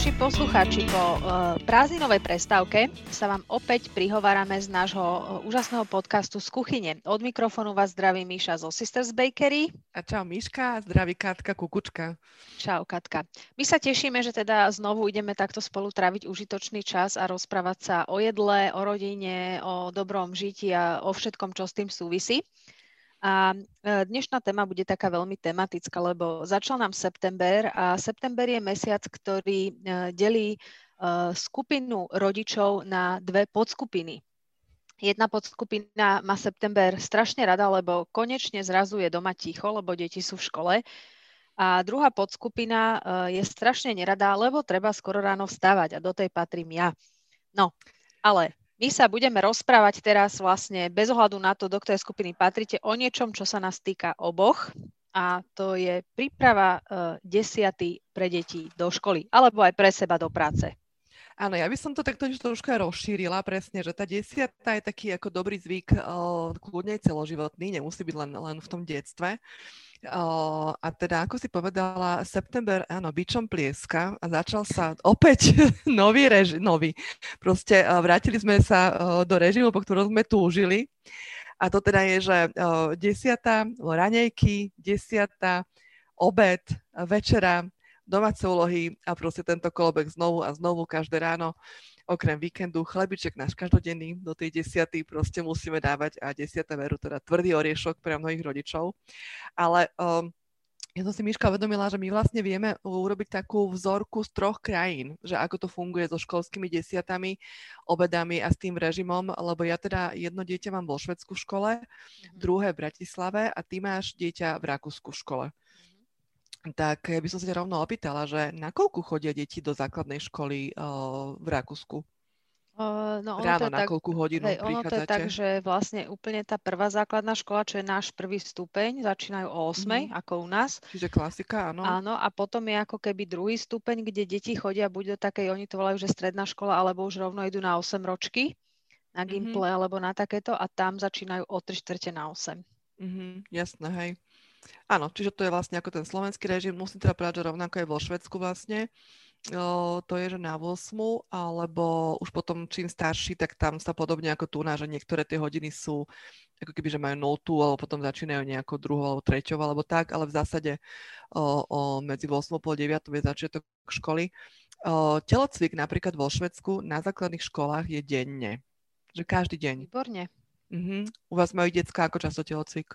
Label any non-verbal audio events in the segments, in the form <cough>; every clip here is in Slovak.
naši poslucháči, po uh, prázdninovej prestávke sa vám opäť prihovárame z nášho uh, úžasného podcastu z kuchyne. Od mikrofónu vás zdraví Míša zo Sisters Bakery. A čau Míška, zdraví Katka Kukučka. Čau Katka. My sa tešíme, že teda znovu ideme takto spolu tráviť užitočný čas a rozprávať sa o jedle, o rodine, o dobrom žití a o všetkom, čo s tým súvisí. A e, dnešná téma bude taká veľmi tematická, lebo začal nám september a september je mesiac, ktorý e, delí e, skupinu rodičov na dve podskupiny. Jedna podskupina má september strašne rada, lebo konečne zrazu je doma ticho, lebo deti sú v škole. A druhá podskupina je strašne nerada, lebo treba skoro ráno vstávať a do tej patrím ja. No, ale my sa budeme rozprávať teraz vlastne bez ohľadu na to, do ktorej skupiny patríte, o niečom, čo sa nás týka oboch a to je príprava uh, desiaty pre deti do školy alebo aj pre seba do práce. Áno, ja by som to takto trošku aj rozšírila presne, že tá desiata je taký ako dobrý zvyk, uh, kľudne celoživotný, nemusí byť len, len v tom detstve. O, a teda, ako si povedala, september, áno, bičom plieska a začal sa opäť <laughs> nový režim, nový. Proste vrátili sme sa do režimu, po ktorom sme túžili. A to teda je, že desiata, ranejky, desiata, obed, večera, domáce úlohy a proste tento kolobek znovu a znovu každé ráno okrem víkendu chlebiček náš každodenný do tej desiaty proste musíme dávať a desiata veru, teda tvrdý oriešok pre mnohých rodičov. Ale um, ja som si Miška uvedomila, že my vlastne vieme urobiť takú vzorku z troch krajín, že ako to funguje so školskými desiatami, obedami a s tým režimom, lebo ja teda jedno dieťa mám vo Švedsku v škole, mm-hmm. druhé v Bratislave a ty máš dieťa v Rakúsku v škole tak ja by som sa rovno opýtala, že na koľku chodia deti do základnej školy uh, v Rakúsku? Uh, no Ráno na tak, koľku hodinu hej, ono to je tak, že vlastne úplne tá prvá základná škola, čo je náš prvý stupeň, začínajú o 8, mm-hmm. ako u nás. Čiže klasika, áno. Áno, a potom je ako keby druhý stupeň, kde deti chodia buď do takej, oni to volajú, že stredná škola, alebo už rovno idú na 8 ročky, na. Gimple mm-hmm. alebo na takéto a tam začínajú o 3 štvrte na 8. Mm-hmm, jasné, hej. Áno, čiže to je vlastne ako ten slovenský režim. Musím teda povedať, že rovnako aj vo Švedsku vlastne. O, to je, že na 8, alebo už potom čím starší, tak tam sa podobne ako tu na, že niektoré tie hodiny sú ako keby, že majú 0, alebo potom začínajú nejako druhou alebo treťou, alebo tak, ale v zásade o, o medzi 8 a pol 9 je začiatok školy. O, telocvik napríklad vo Švedsku na základných školách je denne. Že každý deň. Výborne. Uh-huh. U vás majú detská ako často telocvik?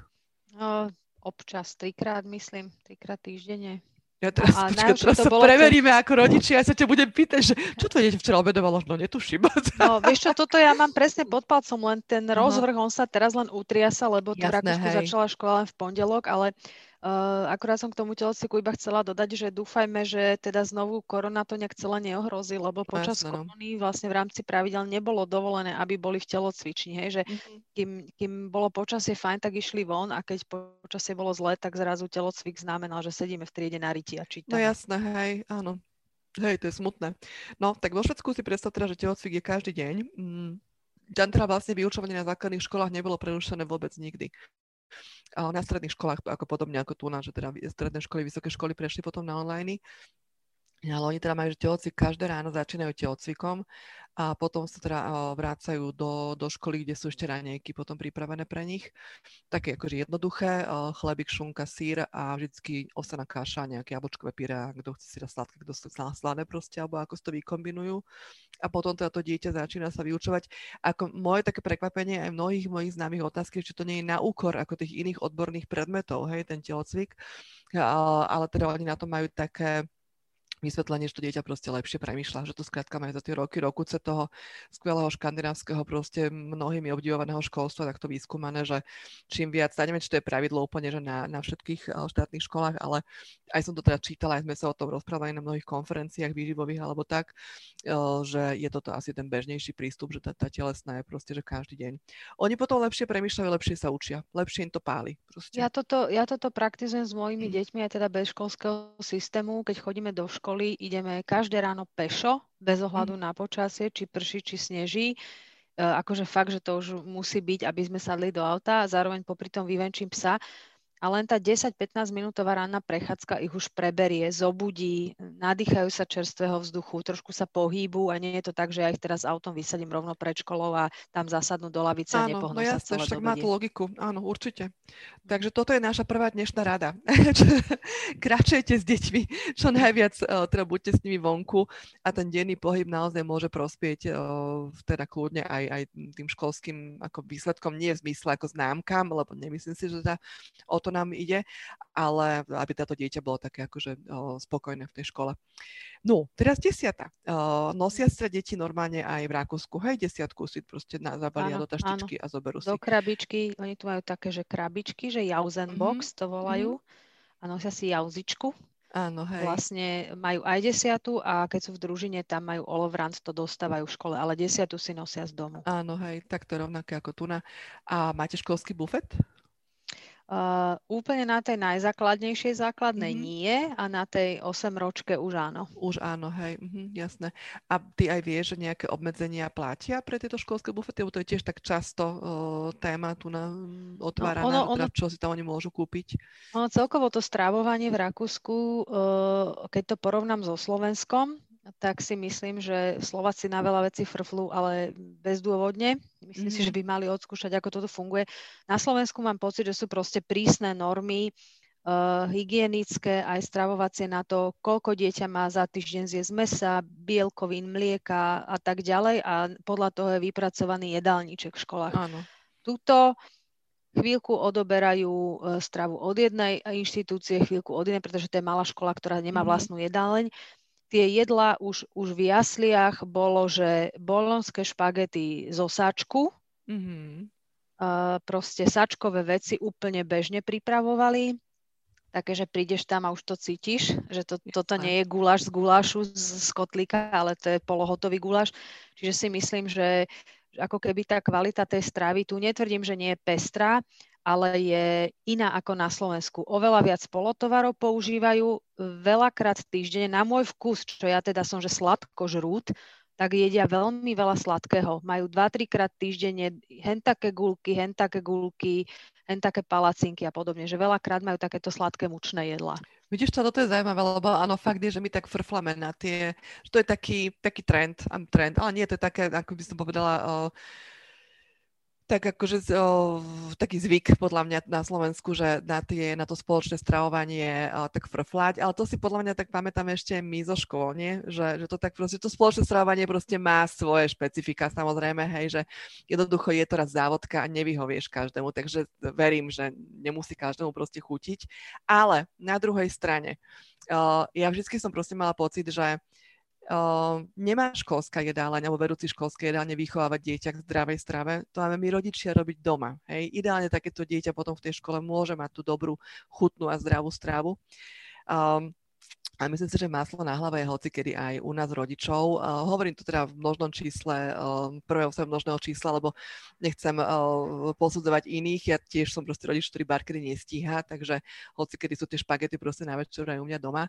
O, občas, trikrát myslím, trikrát týždenne. Ja teraz, no, počka, teraz sa preveríme to... ako rodičia, ja sa ťa budem pýtať, že čo tvoje dieťa včera obedovalo, no netuším. <laughs> No vieš čo, toto ja mám presne pod palcom, len ten rozvrh, on sa teraz len utriasa, lebo tu Rakúsku začala škola len v pondelok, ale Uh, akurát som k tomu telocviku iba chcela dodať, že dúfajme, že teda znovu korona to nejak celé neohrozí, lebo počas Jasne, no. korony vlastne v rámci pravidel nebolo dovolené, aby boli v telocvični, hej, že mm-hmm. kým, kým bolo počasie fajn, tak išli von a keď počasie bolo zlé, tak zrazu telocvik znamenal, že sedíme v triede na riti a čítame. No jasné, hej, áno. Hej, to je smutné. No, tak vo Švedsku si predstav teda, že telocvik je každý deň. Mm. Teda vlastne vyučovanie na základných školách nebolo prerušené vôbec nikdy na stredných školách, ako podobne ako tu, že teda stredné školy, vysoké školy prešli potom na online. Ale oni teda majú, telocvik každé ráno začínajú telocvikom a potom sa teda vrácajú do, do školy, kde sú ešte ranejky potom pripravené pre nich. Také akože jednoduché, chlebík, šunka, sír a vždycky osaná kaša, nejaké jablčkové pyré, kto chce si dať sladké, kto chce sladé proste, alebo ako si to vykombinujú. A potom teda to dieťa začína sa vyučovať. Ako moje také prekvapenie aj mnohých mojich známych otázky, či to nie je na úkor ako tých iných odborných predmetov, hej, ten telocvik, ale teda oni na to majú také vysvetlenie, že to dieťa proste lepšie premýšľa, že to skrátka má za tie roky, rokuce toho skvelého škandinávskeho proste mnohými obdivovaného školstva takto vyskúmané, že čím viac, neviem, či to je pravidlo úplne, že na, na všetkých eh, štátnych školách, ale aj som to teda čítala, aj sme sa o tom rozprávali na mnohých konferenciách výživových alebo tak, eh, že je toto asi ten bežnejší prístup, že tá, tá telesná je proste, že každý deň. Oni potom lepšie premýšľajú, lepšie sa učia, lepšie im to páli. Proste. Ja toto, ja toto praktizujem s mojimi deťmi aj teda bez školského systému, keď chodíme do školy školy ideme každé ráno pešo, bez ohľadu mm. na počasie, či prší, či sneží. E, akože fakt, že to už musí byť, aby sme sadli do auta a zároveň popri tom vyvenčím psa. A len tá 10-15 minútová ranná prechádzka ich už preberie, zobudí, nadýchajú sa čerstvého vzduchu, trošku sa pohýbu a nie je to tak, že ja ich teraz autom vysadím rovno pred školou a tam zasadnú do lavice a nepohnú no sa jasne, celé však má to logiku, áno, určite. Takže toto je naša prvá dnešná rada. <laughs> Kračujte s deťmi, čo najviac, uh, teda buďte s nimi vonku a ten denný pohyb naozaj môže prospieť uh, teda kľudne aj, aj tým školským ako výsledkom, nie v zmysle ako známkam, lebo nemyslím si, že tá, to nám ide, ale aby táto dieťa bolo také akože spokojné v tej škole. No, teraz desiata. Nosia sa deti normálne aj v Rakúsku, hej, desiatku si proste na, zabalia áno, do taštičky áno. a zoberú si. Do krabičky, oni tu majú také, že krabičky, že Jausenbox mm-hmm. to volajú mm-hmm. a nosia si jauzičku. Áno, hej. Vlastne majú aj desiatu a keď sú v družine, tam majú olovrant, to dostávajú v škole, ale desiatu si nosia z domu. Áno, hej, tak to rovnaké ako tu na. A máte školský bufet? Uh, úplne na tej najzákladnejšej základnej mm-hmm. nie a na tej 8 ročke už áno. Už áno, hej, mm, jasné. A ty aj vieš, že nejaké obmedzenia platia pre tieto školské bufety, lebo to je tiež tak často uh, téma tu na mm, otváraná, no, ono, teda, čo si tam oni môžu kúpiť? Ono celkovo to strávovanie v Rakúsku, uh, keď to porovnám so Slovenskom, tak si myslím, že Slováci na veľa vecí frflú, ale bezdôvodne. Myslím mm-hmm. si, že mhm. by mali odskúšať, ako toto funguje. Na Slovensku mám pocit, že sú proste prísne normy, uh, hygienické, aj stravovacie na to, koľko dieťa má za týždeň zjesť mesa, bielkovín, mlieka a tak ďalej a podľa toho je vypracovaný jedálniček v školách. Áno. Tuto chvíľku odoberajú uh, stravu od jednej inštitúcie, chvíľku od inej, pretože to je malá škola, ktorá nemá mm-hmm. vlastnú jedáleň tie jedlá už, už v jasliach bolo, že bolonské špagety zo sačku, mm-hmm. uh, proste sačkové veci úplne bežne pripravovali, také, že prídeš tam a už to cítiš, že to, toto nie je guláš z gulášu z, z kotlíka, ale to je polohotový guláš. Čiže si myslím, že ako keby tá kvalita tej stravy, tu netvrdím, že nie je pestrá, ale je iná ako na Slovensku. Oveľa viac polotovarov používajú, veľakrát týždenne. Na môj vkus, čo ja teda som, že sladko žrút, tak jedia veľmi veľa sladkého. Majú 2-3 krát týždenne hen také gulky, hen také gulky, hen také palacinky a podobne, že veľakrát majú takéto sladké mučné jedla. Vidíš, čo toto je zaujímavé, lebo áno, fakt je, že my tak frflame na tie, že to je taký, taký trend, trend, ale nie, to je také, ako by som povedala, uh, tak akože o, taký zvyk podľa mňa na Slovensku, že na, tie, na to spoločné stravovanie o, tak frflať, ale to si podľa mňa tak pamätáme ešte my zo škôl, nie? Že, že to tak proste, to spoločné stravovanie proste má svoje špecifika samozrejme, hej, že jednoducho je to raz závodka a nevyhovieš každému, takže verím, že nemusí každému proste chutiť, ale na druhej strane, o, ja vždycky som proste mala pocit, že uh, nemá školská jedáleň alebo vedúci školské jedálne vychovávať dieťa k zdravej strave. To máme my rodičia robiť doma. Hej. Ideálne takéto dieťa potom v tej škole môže mať tú dobrú, chutnú a zdravú strávu. Um, a myslím si, že maslo na hlave je hoci kedy aj u nás rodičov. Uh, hovorím to teda v množnom čísle, uh, prvého svojho množného čísla, lebo nechcem uh, posudzovať iných. Ja tiež som proste rodič, ktorý barkedy nestíha, takže hoci kedy sú tie špagety proste na večer aj u mňa doma.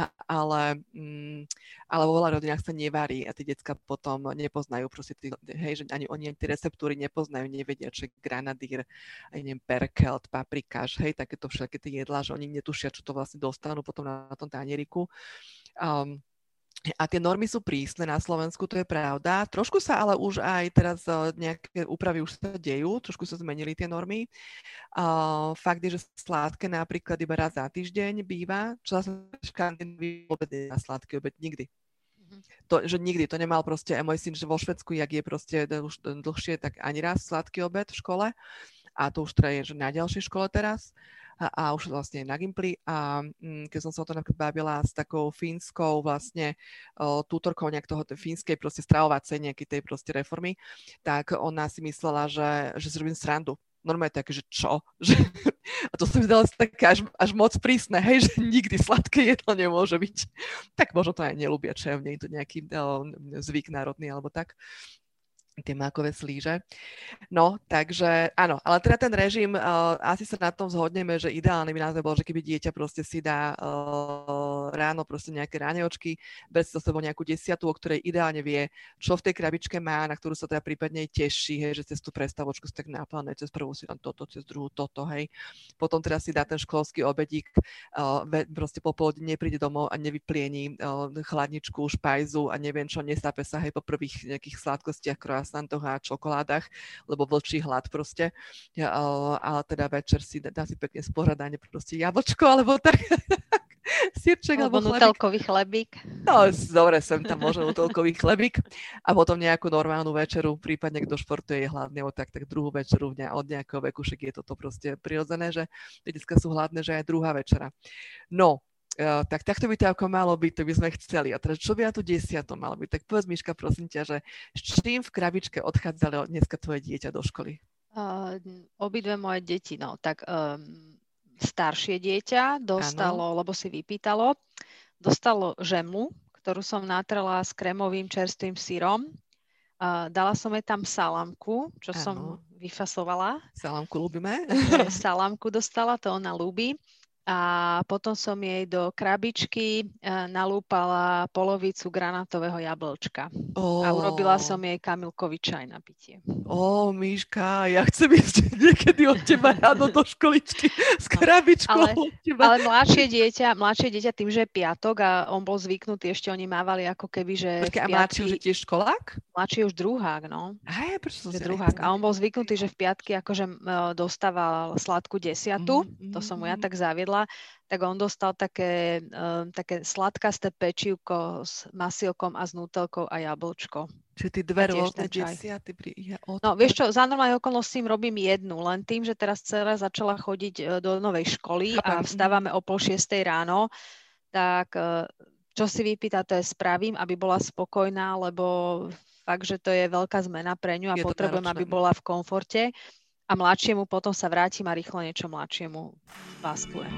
Ha, ale, um, ale vo veľa rodinách sa nevarí a tie decka potom nepoznajú proste, tý, hej, že ani oni ani tie receptúry nepoznajú, nevedia, je granadír, aj neviem, perkelt, paprikáš, hej, takéto všetky tie jedlá, že oni netušia, čo to vlastne dostanú potom na tom tanieri Ameriku. Um, a tie normy sú prísne na Slovensku, to je pravda. Trošku sa ale už aj teraz uh, nejaké úpravy už sa dejú, trošku sa zmenili tie normy. Uh, fakt je, že sladké napríklad iba raz za týždeň býva, čo sa škandinávii obed na sladký obed nikdy. Mhm. To, že nikdy, to nemal proste aj môj syn, že vo Švedsku, jak je proste už dlhšie, tak ani raz sladký obed v škole. A to už teda je, že na ďalšej škole teraz a, a už vlastne na Gimply a mm, keď som sa o to napríklad bavila s takou fínskou vlastne o, tútorkou nejak toho fínskej proste stravovacej nejakej tej proste reformy, tak ona si myslela, že, že si robím srandu normálne také, že čo? <laughs> Že, a to sa mi zdalo také až, až moc prísne, hej, že nikdy sladké jedlo nemôže byť. Tak možno to aj nelúbia, čo je to nejaký zvyk národný alebo tak tie mákové slíže. No, takže áno, ale teda ten režim, uh, asi sa na tom zhodneme, že ideálny by naozaj bol, že keby dieťa proste si dá uh, ráno proste nejaké ráňočky, ber si so sebou nejakú desiatu, o ktorej ideálne vie, čo v tej krabičke má, na ktorú sa teda prípadne teší, hej, že cez tú prestavočku si tak náplne, cez prvú si tam toto, cez druhú toto, hej. Potom teda si dá ten školský obedík, uh, proste popoludne nepríde domov a nevypliení uh, chladničku, špajzu a neviem čo, nestápe sa hej po prvých nejakých sladkostiach, croissantoch a čokoládach, lebo vlčí hlad proste. Ale teda večer si dá si pekne spohľadanie proste jablčko alebo tak. <laughs> Sirček alebo, alebo nutelkový chlebík. No, dobre, sem tam možno nutelkový chlebík a potom nejakú normálnu večeru, prípadne kto športuje je hladný, tak, tak druhú večeru od nejakého veku, však je toto proste prirodzené, že detská sú hladné, že aj druhá večera. No, Uh, tak takto by to ako malo byť, to by sme chceli. A teraz čo by na tú desiatom malo byť? Tak povedz, Miška, prosím ťa, že s čím v krabičke odchádzalo dneska tvoje dieťa do školy? Uh, obidve moje deti, no, tak um, staršie dieťa dostalo, ano. lebo si vypýtalo, dostalo žemlu, ktorú som natrela s kremovým čerstvým syrom. Uh, dala som jej tam salamku, čo ano. som vyfasovala. Salamku ľúbime. <laughs> salamku dostala, to ona ľúbi a potom som jej do krabičky eh, nalúpala polovicu granátového jablčka. Oh. A urobila som jej kamilkový čaj na pitie. Ó, oh, Míška, ja chcem ísť <laughs> niekedy od teba ráno do školičky s <laughs> no, krabičkou ale, od teba. Ale mladšie dieťa, mladšie dieťa tým, že je piatok a on bol zvyknutý, ešte oni mávali ako keby, že Počkej, a mladší už je tiež školák? Mladší už druhák, no. Aj, prečo som druhák. A on bol zvyknutý, že v piatky akože dostával sladkú desiatu, mm, to som mu ja mm. tak zaviedla jedla, tak on dostal také, um, také sladkasté pečivko s masilkom a s nutelkou a jablčko. Čiže ty dve rôzne desiaty pri... Ja, no vieš čo, za normálne okolnosti im robím jednu, len tým, že teraz dcera začala chodiť e, do novej školy a mhm. vstávame o pol šiestej ráno, tak e, čo si vypýta, to je spravím, aby bola spokojná, lebo fakt, že to je veľká zmena pre ňu a je potrebujem, aby bola v komforte a mladšiemu potom sa vrátim a rýchlo niečo mladšiemu váskuje.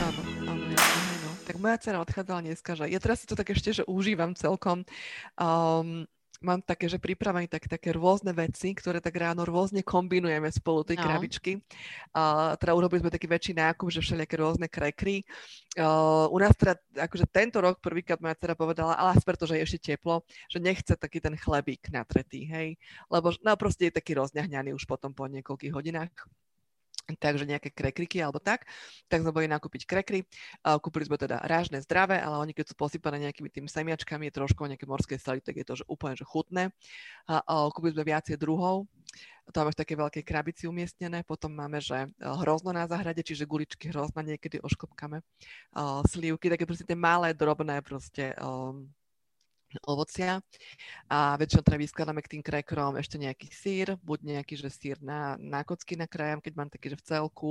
Áno, áno, áno. Tak moja dcera odchádzala dneska, že ja teraz si to tak ešte, že užívam celkom. Um, mám také, že pripravené tak, také rôzne veci, ktoré tak ráno rôzne kombinujeme spolu tej no. krabičky. Uh, teda urobili sme taký väčší nákup, že všelijaké rôzne krekry. Uh, u nás teda, akože tento rok prvýkrát moja dcera povedala, ale aspoň to, že je ešte teplo, že nechce taký ten chlebík natretý, hej. Lebo no, proste je taký rozňahňaný už potom po niekoľkých hodinách takže nejaké krekriky alebo tak, tak sme boli nakúpiť krekry. Kúpili sme teda rážne zdravé, ale oni keď sú posypané nejakými tými semiačkami, trošku nejaké morské sali, tak je to že úplne že chutné. A, kúpili sme viacej druhov, to máme v takej veľkej krabici umiestnené, potom máme, že e, hrozno na záhrade, čiže guličky hrozna niekedy oškopkame, slívky, také proste tie malé, drobné proste um, ovocia a väčšinou teda vyskladáme k tým krekrom ešte nejaký sír, buď nejaký, že sír na, na kocky nakrájam, keď mám taký, že v celku,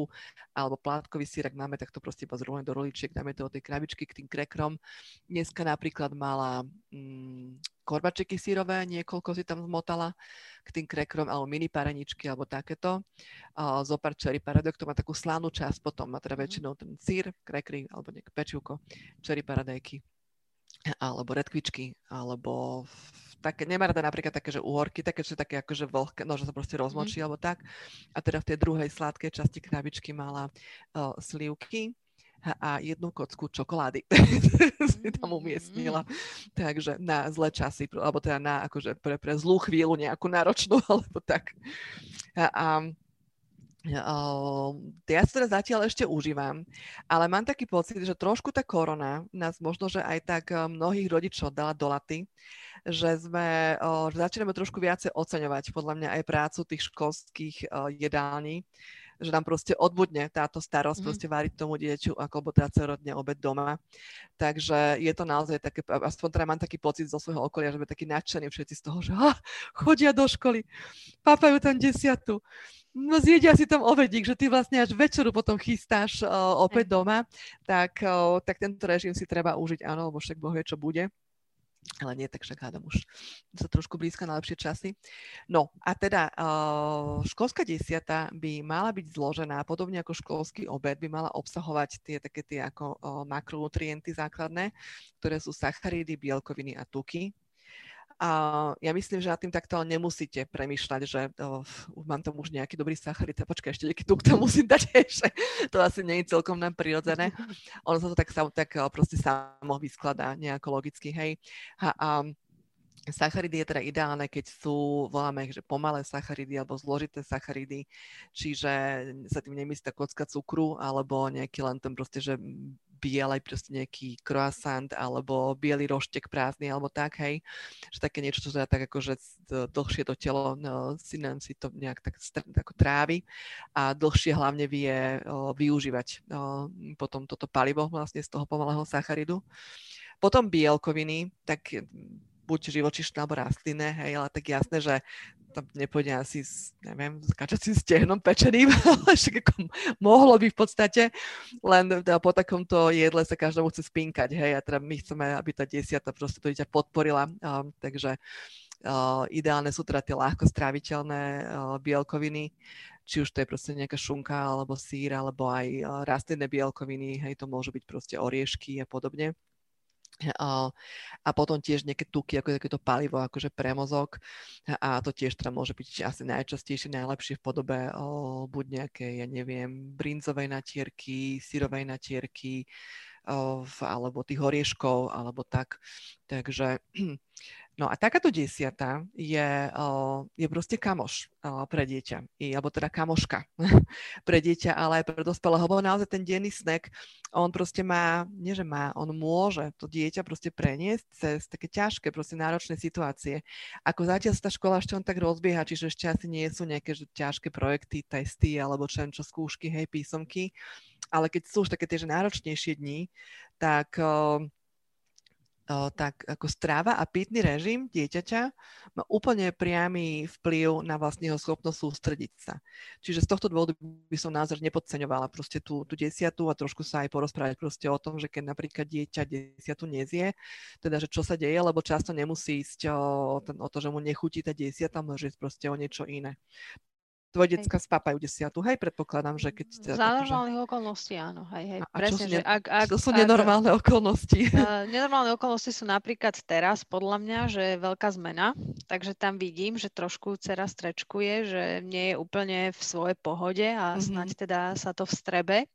alebo plátkový sír, ak máme, tak to proste iba zrúhne do roličiek, dáme to do tej krabičky k tým krekrom. Dneska napríklad mala mm, korbačeky sírové, niekoľko si tam zmotala k tým krekrom, alebo mini pareničky, alebo takéto. Uh, zopár cherry paradajk, to má takú slánú časť, potom má teda mhm. väčšinou ten sír, krekry, alebo nejaké pečivko, cherry paradajky alebo redkvičky, alebo také, nemá rada napríklad také, že uhorky, také, že také akože vlhké, no, že sa proste rozmočí, mm. alebo tak. A teda v tej druhej sladkej časti krabičky mala uh, slivky a jednu kocku čokolády <laughs> si tam umiestnila. Takže na zlé časy, alebo teda na akože pre, pre zlú chvíľu nejakú náročnú, <laughs> alebo tak. A, a ja sa teda zatiaľ ešte užívam, ale mám taký pocit, že trošku tá korona nás možno, že aj tak mnohých rodičov dala do laty, že sme, uh, že začíname trošku viacej oceňovať podľa mňa aj prácu tých školských jedální, že nám proste odbudne táto starosť, mm. proste váriť tomu dieťu, ako bo teda celorodne obed doma. Takže je to naozaj také, aspoň teda mám taký pocit zo svojho okolia, že sme takí nadšení všetci z toho, že ah, chodia do školy, papajú tam desiatu, no zjedia si tam ovedík, že ty vlastne až večeru potom chystáš uh, opäť doma, tak, uh, tak tento režim si treba užiť, áno, lebo však Boh vie, čo bude. Ale nie, tak však hádam už sa trošku blízka na lepšie časy. No a teda uh, školská desiata by mala byť zložená, podobne ako školský obed, by mala obsahovať tie také tie ako uh, makronutrienty základné, ktoré sú sacharidy, bielkoviny a tuky A ja myslím, že nad tým takto nemusíte premýšľať, že oh, mám tam už nejaký dobrý sacharid, a počkaj, ešte nejaký tuk tam musím dať, <laughs> že to asi nie je celkom nám prirodzené. <laughs> Ono sa to tak, tak proste samo vyskladá nejako logicky, hej. A, a Sacharidy je teda ideálne, keď sú, voláme ich, že pomalé sacharidy alebo zložité sacharidy, čiže sa tým nemyslí tá kocka cukru alebo nejaký len ten proste, že bielej proste nejaký croissant alebo biely roštek prázdny alebo tak, hej, že také niečo, čo sa tak akože dlhšie to telo no, si, si to nejak tak ako trávi a dlhšie hlavne vie o, využívať o, potom toto palivo vlastne z toho pomalého sacharidu. Potom bielkoviny, tak buď živočišné alebo rastlinné, hej, ale tak jasné, že tam nepôjde asi s, neviem, s kačacím stehnom pečeným, <laughs> ale ako mohlo by v podstate, len teda po takomto jedle sa každému chce spinkať, hej, a teda my chceme, aby tá desiata proste to dieťa podporila, um, takže uh, ideálne sú teda tie ľahko stráviteľné uh, bielkoviny, či už to je proste nejaká šunka, alebo sír, alebo aj uh, rastlinné bielkoviny, hej, to môžu byť proste oriešky a podobne. A, potom tiež nejaké tuky, ako takéto palivo, akože pre mozog. A to tiež teda môže byť asi najčastejšie, najlepšie v podobe buď nejaké, ja neviem, brinzovej natierky, syrovej natierky, alebo tých horieškov, alebo tak. Takže <clears throat> No a takáto desiata je, je proste kamoš pre dieťa, alebo teda kamoška <laughs> pre dieťa, ale aj pre dospelého, lebo naozaj ten denný snack, on proste má, nie že má, on môže to dieťa proste preniesť cez také ťažké, proste náročné situácie. Ako zatiaľ sa tá škola ešte on tak rozbieha, čiže ešte asi nie sú nejaké že ťažké projekty, testy alebo čo, čo skúšky, hej, písomky, ale keď sú už také tie náročnejšie dni, tak tak ako stráva a pitný režim dieťaťa má úplne priamy vplyv na vlastne jeho schopnosť sústrediť sa. Čiže z tohto dôvodu by som názor nepodceňovala proste tú, tú desiatu a trošku sa aj porozprávať proste o tom, že keď napríklad dieťa desiatu nezie, teda že čo sa deje, lebo často nemusí ísť o, ten, o to, že mu nechutí tá desiata, môže ísť proste o niečo iné tvoje decka spápajú desiatu, hej, predpokladám, že keď... Za akože normálnych že... okolností, áno, hej, hej, a, presne, a že ak, ak... To sú ak, nenormálne okolnosti. <laughs> Uh, nenormálne okolnosti sú napríklad teraz, podľa mňa, že je veľká zmena, takže tam vidím, že trošku dcera strečkuje, že nie je úplne v svojej pohode a mm-hmm. snáď teda sa to vstrebe.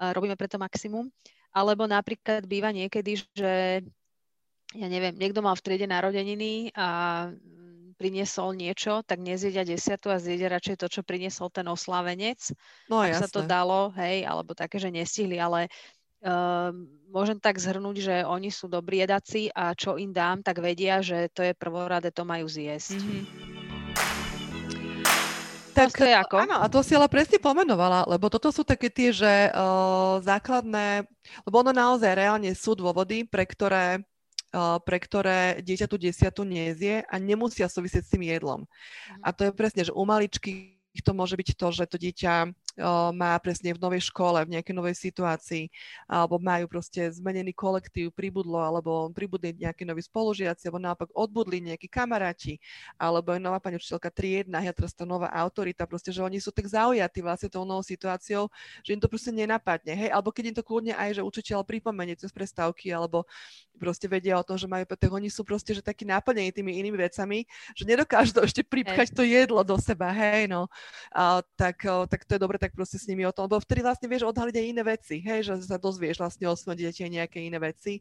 Uh, robíme preto maximum. Alebo napríklad býva niekedy, že ja neviem, niekto mal v triede narodeniny a priniesol niečo, tak nezjedia desiatu a zjedia radšej to, čo priniesol ten oslávenec. No ak jasné. sa to dalo, hej, alebo také, že nestihli, ale uh, môžem tak zhrnúť, že oni sú dobrí jedaci a čo im dám, tak vedia, že to je prvorade, to majú zjesť. Mm-hmm. Tak, to je ako? Áno, a to si ale presne pomenovala, lebo toto sú také tie, že uh, základné, lebo ono naozaj reálne sú dôvody, pre ktoré pre ktoré dieťa tú desiatu nezie a nemusia súvisieť s tým jedlom. Mhm. A to je presne, že u maličky to môže byť to, že to dieťa má presne v novej škole, v nejakej novej situácii, alebo majú proste zmenený kolektív, pribudlo, alebo pribudli nejakí noví spolužiaci, alebo naopak odbudli nejakí kamaráti, alebo je nová pani učiteľka triedna, a teraz tá nová autorita, proste, že oni sú tak zaujatí vlastne tou novou situáciou, že im to proste nenapadne, hej, alebo keď im to kľudne aj, že učiteľ pripomenie cez prestávky, alebo proste vedia o tom, že majú, tak oni sú proste, že takí naplnení tými inými vecami, že nedokážu to ešte pripchať to jedlo do seba, hej, no. A, tak, tak to je dobre tak proste s nimi o tom, lebo vtedy vlastne vieš odhaliť aj iné veci, hej, že sa dozvieš vlastne o svojom dieťa nejaké iné veci.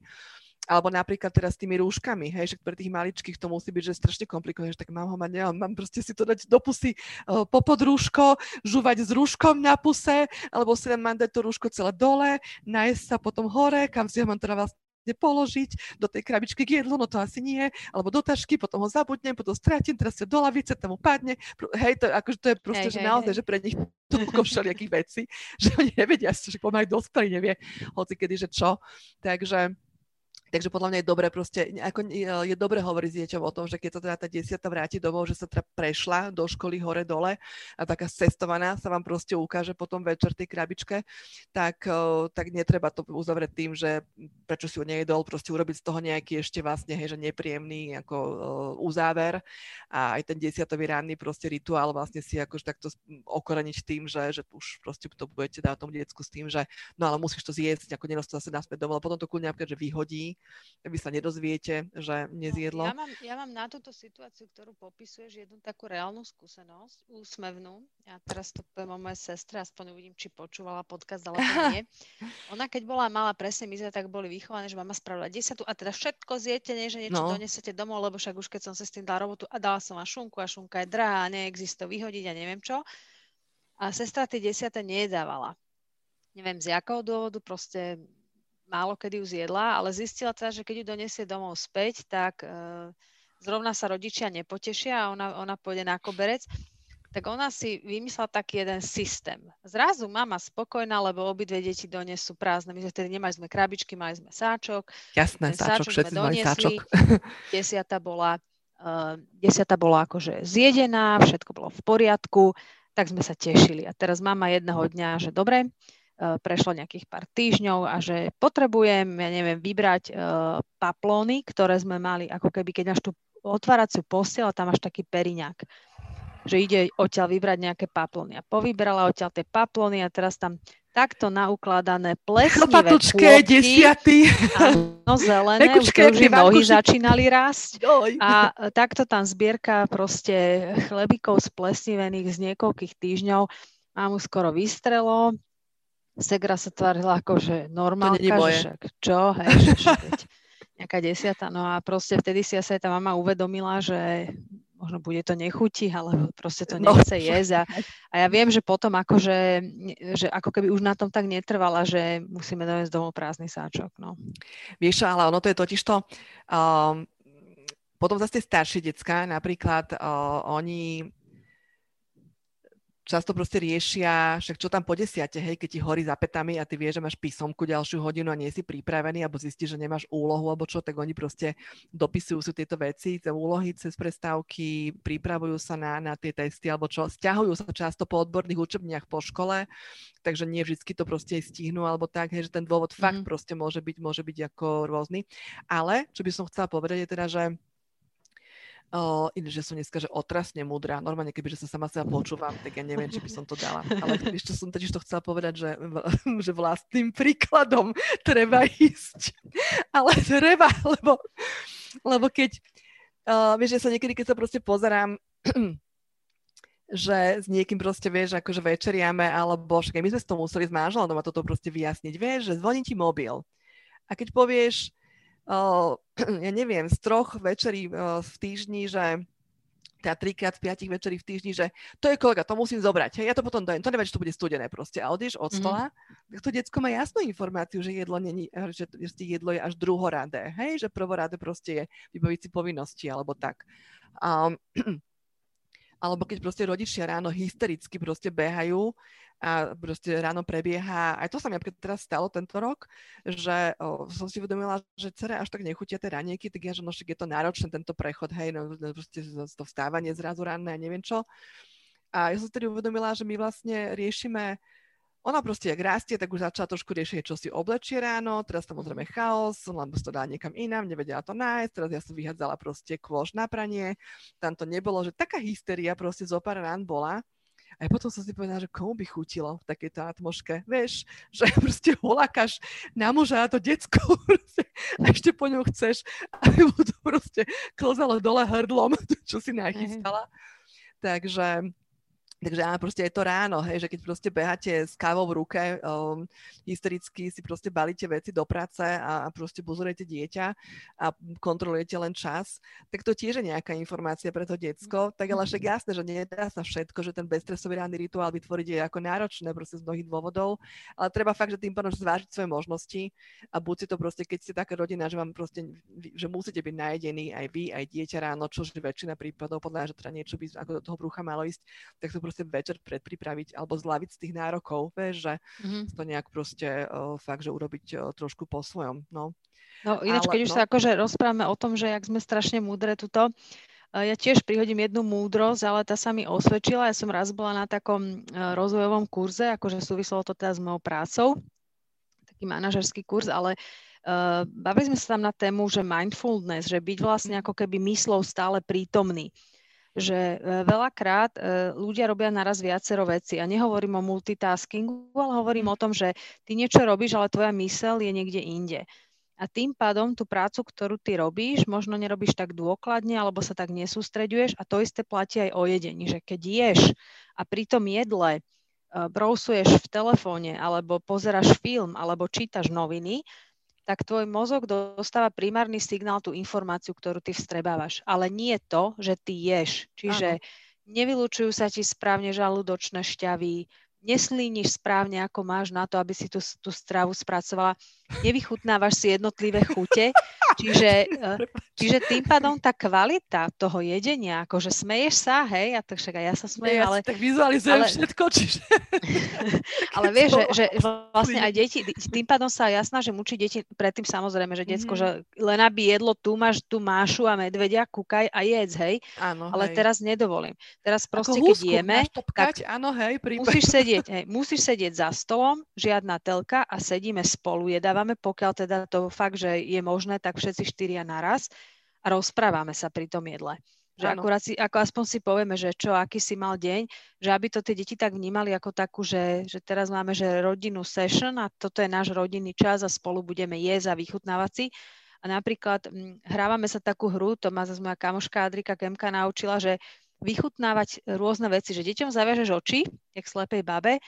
Alebo napríklad teraz s tými rúškami, hej, že pre tých maličkých to musí byť, že strašne komplikované, že tak mám ho mať, nemám, mám proste si to dať do pusy uh, popod rúško, žúvať s rúškom na puse, alebo si len mám dať to rúško celé dole, nájsť sa potom hore, kam si ho mám teda vlastne položiť do tej krabičky k jedlu, no to asi nie, alebo do tašky, potom ho zabudnem, potom stratím, teraz sa do lavice, tam mu padne. Hej, to, akože to je proste, hej, že hej, naozaj, hej. že pre nich toľko všelijakých vecí, <laughs> že oni nevedia, že pomaly dospelý nevie hoci kedy, že čo. Takže Takže podľa mňa je dobré proste, ako je dobré hovoriť s dieťom o tom, že keď sa teda tá desiata vráti domov, že sa teda prešla do školy hore-dole a taká cestovaná sa vám proste ukáže potom večer tej krabičke, tak, tak netreba to uzavrieť tým, že prečo si ho nejedol, proste urobiť z toho nejaký ešte vlastne, hej, že nepríjemný ako uzáver. A aj ten desiatový ranný proste rituál vlastne si akože takto okoreniť tým, že, že už proste to budete dať tomu diecku s tým, že no ale musíš to zjesť, ako nedostal sa naspäť domov, a potom to kľudne že vyhodí, vy sa nedozviete, že nezjedlo. No, ja, mám, ja mám na túto situáciu, ktorú popisuješ, jednu takú reálnu skúsenosť, úsmevnú. Ja teraz to poviem o mojej sestre, aspoň uvidím, či počúvala podcast, ale nie. <laughs> Ona keď bola malá, presne my sme tak boli vychované, že mama spravila desiatu a teda všetko zjete, nie, že niečo no. donesete domov, lebo však už keď som sa s tým dala robotu a dala som vám šunku a šunka je drahá, neexistuje vyhodiť a neviem čo. A sestra tie desiate nejedávala. Neviem z jakého dôvodu, proste málo kedy ju zjedla, ale zistila teda, že keď ju donesie domov späť, tak e, zrovna sa rodičia nepotešia a ona, ona pôjde na koberec. Tak ona si vymyslela taký jeden systém. Zrazu mama spokojná, lebo obidve deti donesú prázdne. My sme vtedy nemali sme krabičky, mali sme sáčok. Jasné, sáčok, sáčok všetci sme doniesli. sáčok. <laughs> Desiata bola, uh, desiata bola akože zjedená, všetko bolo v poriadku, tak sme sa tešili. A teraz mama jedného dňa, že dobre, E, prešlo nejakých pár týždňov a že potrebujem, ja neviem, vybrať uh, paplóny, ktoré sme mali, ako keby, keď máš tú otváraciu posiel a tam máš taký periňák že ide odtiaľ vybrať nejaké paplony. A povybrala odtiaľ tie paplony a teraz tam takto naukladané plesnivé kôpky. desiaty. Áno, zelené, Nekučke, už to nohy začínali rásť. A takto tam zbierka proste chlebíkov splesnivených z niekoľkých týždňov. Mám skoro vystrelo, Segra sa tvárila ako, že normálka, že však čo, hej, že však nejaká desiata. No a proste vtedy si asi aj tá mama uvedomila, že možno bude to nechutí, alebo proste to no. nechce no. jesť. A, a ja viem, že potom akože, že ako keby už na tom tak netrvala, že musíme dojsť domov prázdny sáčok. No. Vieš, ale ono to je totiž to, um, potom zase staršie decka, napríklad uh, oni často proste riešia, však čo tam po desiate, hej, keď ti horí za petami a ty vieš, že máš písomku ďalšiu hodinu a nie si pripravený, alebo zistíš, že nemáš úlohu, alebo čo, tak oni proste dopisujú si tieto veci, tie úlohy cez prestávky, pripravujú sa na, na tie testy, alebo čo, stiahujú sa často po odborných učebniach po škole, takže nie vždy to proste stihnú, alebo tak, hej, že ten dôvod mm. fakt proste môže byť, môže byť ako rôzny. Ale, čo by som chcela povedať, je teda, že Uh, že som dneska, že otrasne múdra. Normálne, keby že sa sama seba počúvam, tak ja neviem, či by som to dala. Ale <laughs> ešte som totiž to chcela povedať, že, <laughs> že vlastným príkladom treba ísť. <laughs> Ale treba, lebo, lebo keď, uh, vieš, že sa niekedy, keď sa proste pozerám, <clears throat> že s niekým proste, vieš, akože večeriame, alebo však my sme s tom museli s manželom doma toto proste vyjasniť, vieš, že zvoní ti mobil. A keď povieš, <clears throat> ja neviem, z troch večerí v týždni, že teda trikrát z piatich večerí v týždni, že to je kolega, to musím zobrať, hej, ja to potom dojem, to neviem, že to bude studené proste. A odíš od mhm. stola, mm-hmm. tak to detsko má jasnú informáciu, že jedlo, není, že jedlo je až druhoradé, hej, že prvoradé proste je vybaviť si povinnosti alebo tak. Um, <clears throat> alebo keď proste rodičia ráno hystericky proste behajú a proste ráno prebieha, aj to sa mi napríklad teraz stalo tento rok, že o, som si uvedomila, že cere až tak nechutia tie ranieky, tak ja, že no je to náročné tento prechod, hej, no, no proste to vstávanie zrazu ranné a neviem čo. A ja som si tedy uvedomila, že my vlastne riešime ona proste, ak rastie, tak už začala trošku riešiť, čo si oblečie ráno, teraz samozrejme chaos, lebo to dá niekam inám, nevedela to nájsť, teraz ja som vyhádzala proste kôž na pranie, tam to nebolo, že taká hysteria proste zo pár rán bola, a potom som si povedala, že komu by chutilo v takejto atmoške. Vieš, <laughs> že proste holákaš na muža a to decko <laughs> proste, a ešte po ňom chceš, <laughs> aby mu to proste klzalo dole hrdlom, čo si nachystala. Takže Takže áno, proste je to ráno, hej, že keď proste beháte s kávou v ruke, um, hystericky si proste balíte veci do práce a, a proste pozorujete dieťa a kontrolujete len čas, tak to tiež je nejaká informácia pre to decko. Tak ale však jasné, že nedá sa všetko, že ten bezstresový ranný rituál vytvoriť je ako náročné proste z mnohých dôvodov, ale treba fakt, že tým pádom zvážiť svoje možnosti a buď si to proste, keď ste taká rodina, že vám proste, že musíte byť najedení aj vy, aj dieťa ráno, čo väčšina prípadov, podľa že teda niečo by ako do toho brucha malo ísť, tak to proste večer predpripraviť alebo zlaviť z tých nárokov, vieš, že mm-hmm. to nejak proste uh, fakt, že urobiť uh, trošku po svojom, no. No ináč, Ale, keď už no. sa akože rozprávame o tom, že jak sme strašne múdre tuto, ja tiež prihodím jednu múdrosť, ale tá sa mi osvedčila. Ja som raz bola na takom rozvojovom kurze, akože súvislo to teda s mojou prácou, taký manažerský kurz, ale uh, bavili sme sa tam na tému, že mindfulness, že byť vlastne ako keby myslou stále prítomný že e, veľakrát e, ľudia robia naraz viacero veci a nehovorím o multitaskingu, ale hovorím o tom, že ty niečo robíš, ale tvoja mysel je niekde inde. a tým pádom tú prácu, ktorú ty robíš, možno nerobíš tak dôkladne alebo sa tak nesústreďuješ a to isté platí aj o jedení, že keď ješ a pri tom jedle uh, brousuješ v telefóne alebo pozeráš film alebo čítaš noviny, tak tvoj mozog dostáva primárny signál, tú informáciu, ktorú ty vstrebávaš. Ale nie to, že ty ješ. Čiže Áno. nevylučujú sa ti správne žalúdočné šťavy, neslíniš správne, ako máš na to, aby si tú, tú stravu spracovala, nevychutnávaš si jednotlivé chute, čiže, <laughs> eh, čiže tým pádom tá kvalita toho jedenia, akože smeješ sa, hej, a tak však aj ja sa smejem, ja ale... tak vizualizujem ale, všetko, čiže... <laughs> ale vieš, že, že <laughs> vlastne aj deti, tým pádom sa ja snažím učiť deti, predtým samozrejme, že detsko, mm-hmm. že len aby jedlo, tu máš tú mášu a medvedia, kúkaj a jedz, hej, áno, ale hej. teraz nedovolím. Teraz proste, keď jeme, tak áno, hej, musíš sedieť hej, musíš sedieť za stolom, žiadna telka a sedíme spolu, jedávame, pokiaľ teda to fakt, že je možné, tak všetci štyria naraz a rozprávame sa pri tom jedle. Že akurát si, ako aspoň si povieme, že čo, aký si mal deň, že aby to tie deti tak vnímali ako takú, že, že teraz máme že rodinnú session a toto je náš rodinný čas a spolu budeme jesť a vychutnávať si. A napríklad m, hm, hrávame sa takú hru, to ma zase moja kamoška Adrika Kemka naučila, že vychutnávať rôzne veci, že deťom zaviažeš oči, jak slepej babe,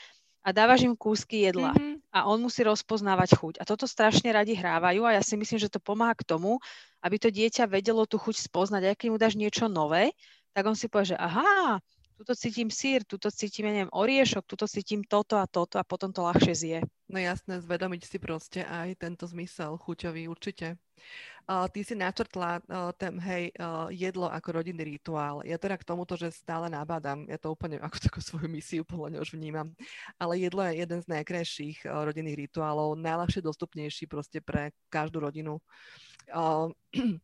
a dávaš im kúsky jedla mm-hmm. A on musí rozpoznávať chuť. A toto strašne radi hrávajú a ja si myslím, že to pomáha k tomu, aby to dieťa vedelo tú chuť spoznať. A keď mu dáš niečo nové, tak on si povie, že aha, tuto cítim sír, tuto cítim, ja neviem, oriešok, tuto cítim toto a toto a potom to ľahšie zje. No jasné, zvedomiť si proste aj tento zmysel chuťový určite. Ty si načrtla uh, ten, hej, uh, jedlo ako rodinný rituál. Ja teda k tomuto, že stále nabádam, ja to úplne ako takú svoju misiu podľa už vnímam, ale jedlo je jeden z najkrajších uh, rodinných rituálov, najľahšie dostupnejší proste pre každú rodinu. Uh, <clears throat>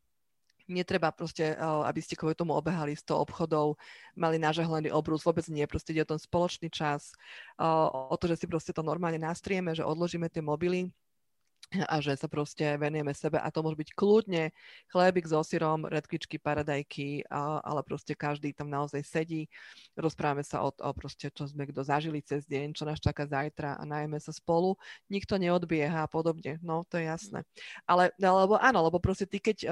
netreba proste, aby ste kvôli tomu obehali 100 obchodov, mali nažehlený obrus, vôbec nie, proste ide o ten spoločný čas, o to, že si proste to normálne nastrieme, že odložíme tie mobily, a že sa proste venujeme sebe a to môže byť kľudne chlebík so syrom, redkvičky, paradajky, a, ale proste každý tam naozaj sedí, rozprávame sa o, o proste, čo sme kto zažili cez deň, čo nás čaká zajtra a najmä sa spolu, nikto neodbieha a podobne, no to je jasné. Ale, lebo áno, lebo proste ty keď,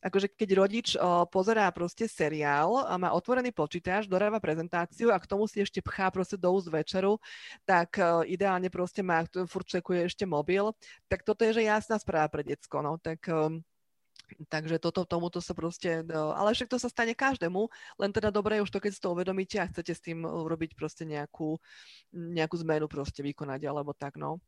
akože keď rodič pozerá proste seriál a má otvorený počítač, doráva prezentáciu a k tomu si ešte pchá proste do úst večeru, tak ideálne proste má, furt čekuje ešte mobil, tak tak toto je, že jasná správa pre decko, no, tak um, Takže toto, tomuto sa proste, no, ale však to sa stane každému, len teda dobre je už to, keď si to uvedomíte a chcete s tým urobiť proste nejakú, nejakú zmenu proste vykonať, alebo tak, no.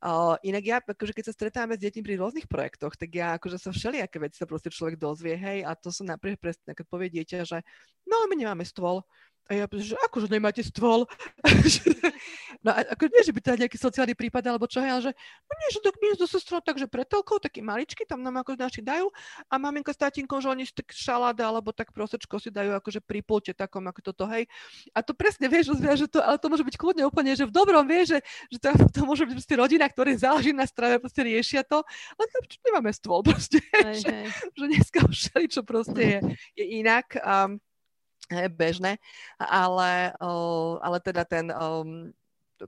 Uh, inak ja, akože keď sa stretáme s deťmi pri rôznych projektoch, tak ja akože sa všelijaké veci sa proste človek dozvie, hej, a to sú napríklad presne, keď povie dieťa, že no my nemáme stôl, a ja že akože nemáte stôl. <laughs> no a ako nie, že by to nejaký sociálny prípad alebo čo, ale že no nie, že tak my so sestrou takže pretelkou, taký maličky, tam nám ako naši dajú a maminka s tatinkom, že oni tak šaláda alebo tak prosečko si dajú akože pri pulte takom ako toto, hej. A to presne vieš, že to, ale to môže byť kľudne úplne, že v dobrom vie, že, že to, <laughs> to môže byť proste rodina, ktoré záleží na strave, proste riešia to, ale tam nemáme stôl <laughs> proste, hej, že, že dneska už čo proste je, je inak. Um, <laughs> bežné, ale, ale teda ten,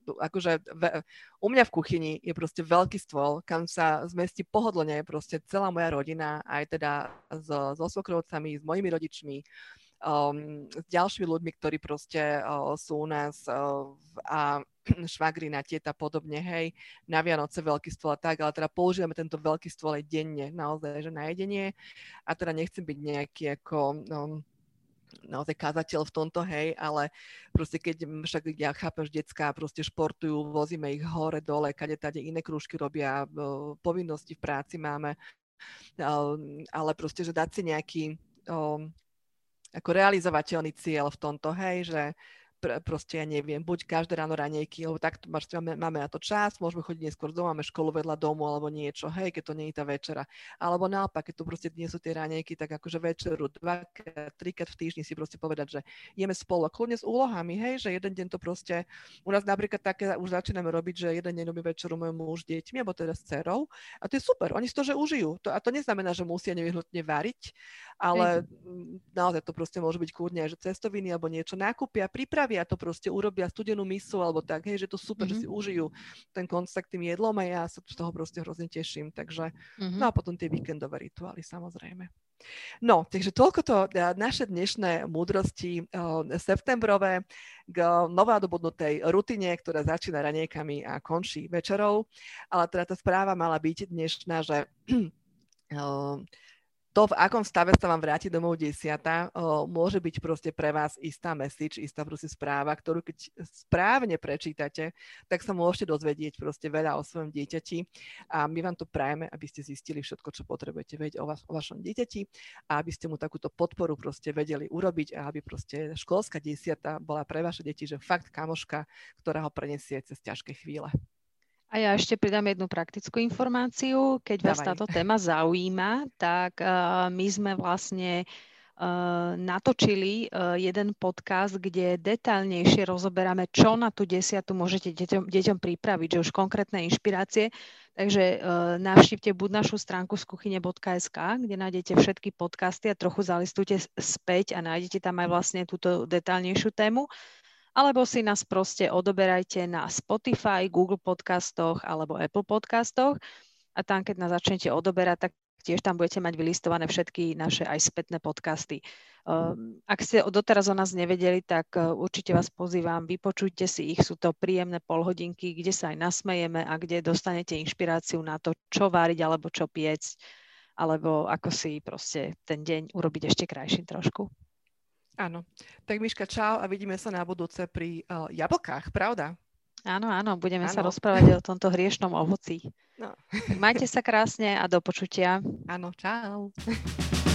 akože u mňa v kuchyni je proste veľký stôl, kam sa zmestí pohodlne proste celá moja rodina, aj teda so, so svokrovcami, s mojimi rodičmi, um, s ďalšími ľuďmi, ktorí proste uh, sú u nás uh, a <clears throat> švagrina, tieta podobne, hej, na Vianoce veľký stôl a tak, ale teda používame tento veľký stôl aj denne, naozaj, že na jedenie. A teda nechcem byť nejaký ako um, naozaj kázateľ v tomto, hej, ale proste keď však ja chápem, že detská proste športujú, vozíme ich hore, dole, kade tade iné krúžky robia, povinnosti v práci máme, ale proste, že dať si nejaký ako realizovateľný cieľ v tomto, hej, že pr- proste ja neviem, buď každé ráno ranejky, lebo tak máme, máme na to čas, môžeme chodiť neskôr doma, máme školu vedľa domu alebo niečo, hej, keď to nie je tá večera. Alebo naopak, keď tu proste dnes sú tie ranejky, tak akože večeru, dvakrát, trikrát v týždni si proste povedať, že jeme spolu a kľudne s úlohami, hej, že jeden deň to proste, u nás napríklad také už začíname robiť, že jeden deň robí večeru môj muž s deťmi, alebo teda s dcerou a to je super, oni si to, že užijú. To, a to neznamená, že musia nevyhnutne variť, ale mm. naozaj to proste môže byť kľudne, že cestoviny alebo niečo nákupia, pripraví trávia to proste, urobia studenú misu alebo tak, hej, že to super, mm-hmm. že si mhm. užijú ten kontakt tým jedlom a ja sa z toho proste hrozne teším. Takže, mm-hmm. no a potom tie víkendové rituály samozrejme. No, takže toľko to naše dnešné múdrosti uh, septembrové k novádobudnutej rutine, ktorá začína raniekami a končí večerou. Ale teda tá správa mala byť dnešná, že uh, <clears throat> to, v akom stave sa vám vráti domov desiata, o, môže byť proste pre vás istá message, istá proste správa, ktorú keď správne prečítate, tak sa môžete dozvedieť proste veľa o svojom dieťati a my vám to prajeme, aby ste zistili všetko, čo potrebujete vedieť o, vás, o vašom dieťati a aby ste mu takúto podporu proste vedeli urobiť a aby proste školská desiata bola pre vaše deti, že fakt kamoška, ktorá ho prenesie cez ťažké chvíle. A ja ešte pridám jednu praktickú informáciu. Keď vás Dávaj. táto téma zaujíma, tak uh, my sme vlastne uh, natočili uh, jeden podcast, kde detaľnejšie rozoberáme, čo na tú desiatu môžete deťom, deťom pripraviť, že už konkrétne inšpirácie. Takže uh, navštívte buď našu stránku z kuchyne.sk, kde nájdete všetky podcasty a trochu zalistujte späť a nájdete tam aj vlastne túto detaľnejšiu tému alebo si nás proste odoberajte na Spotify, Google podcastoch alebo Apple podcastoch a tam, keď nás začnete odoberať, tak tiež tam budete mať vylistované všetky naše aj spätné podcasty. Ehm, ak ste doteraz o nás nevedeli, tak e, určite vás pozývam, vypočujte si ich, sú to príjemné polhodinky, kde sa aj nasmejeme a kde dostanete inšpiráciu na to, čo váriť alebo čo piecť, alebo ako si proste ten deň urobiť ešte krajším trošku. Áno. Tak Miška, čau a vidíme sa na budúce pri uh, jablkách, pravda? Áno, áno, budeme áno. sa rozprávať o tomto hriešnom ovoci. No. Majte sa krásne a do počutia. Áno, čau. <laughs>